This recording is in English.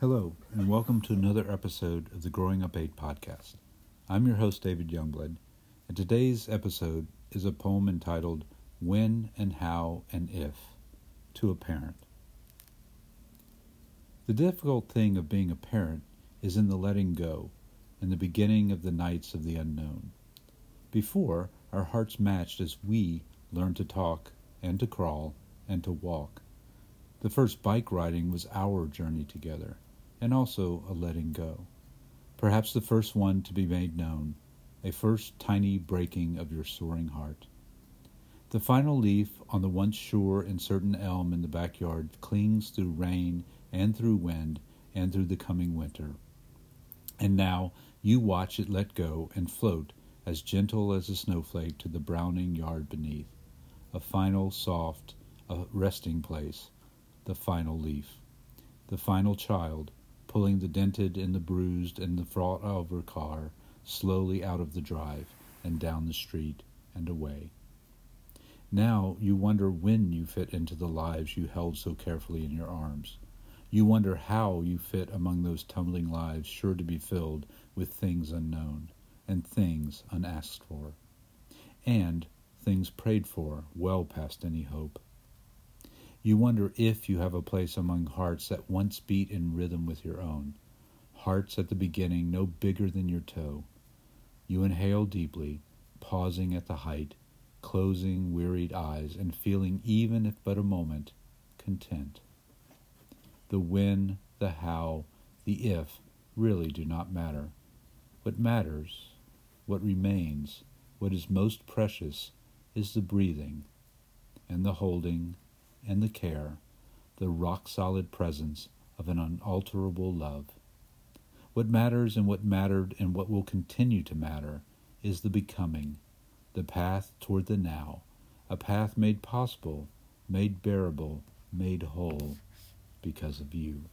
Hello, and welcome to another episode of the Growing Up 8 podcast. I'm your host, David Youngblood, and today's episode is a poem entitled When and How and If to a Parent. The difficult thing of being a parent is in the letting go, in the beginning of the nights of the unknown. Before, our hearts matched as we learned to talk and to crawl and to walk. The first bike riding was our journey together, and also a letting go. Perhaps the first one to be made known, a first tiny breaking of your soaring heart. The final leaf on the once sure and certain elm in the backyard clings through rain and through wind and through the coming winter. And now you watch it let go and float as gentle as a snowflake to the browning yard beneath. A final soft, a resting place, the final leaf, the final child, pulling the dented and the bruised and the fraught over car slowly out of the drive and down the street and away. Now you wonder when you fit into the lives you held so carefully in your arms. You wonder how you fit among those tumbling lives sure to be filled with things unknown and things unasked for, and things prayed for well past any hope. You wonder if you have a place among hearts that once beat in rhythm with your own, hearts at the beginning no bigger than your toe. You inhale deeply, pausing at the height, closing wearied eyes, and feeling, even if but a moment, content. The when, the how, the if really do not matter. What matters, what remains, what is most precious, is the breathing, and the holding, and the care, the rock solid presence of an unalterable love. What matters and what mattered and what will continue to matter is the becoming, the path toward the now, a path made possible, made bearable, made whole because of you.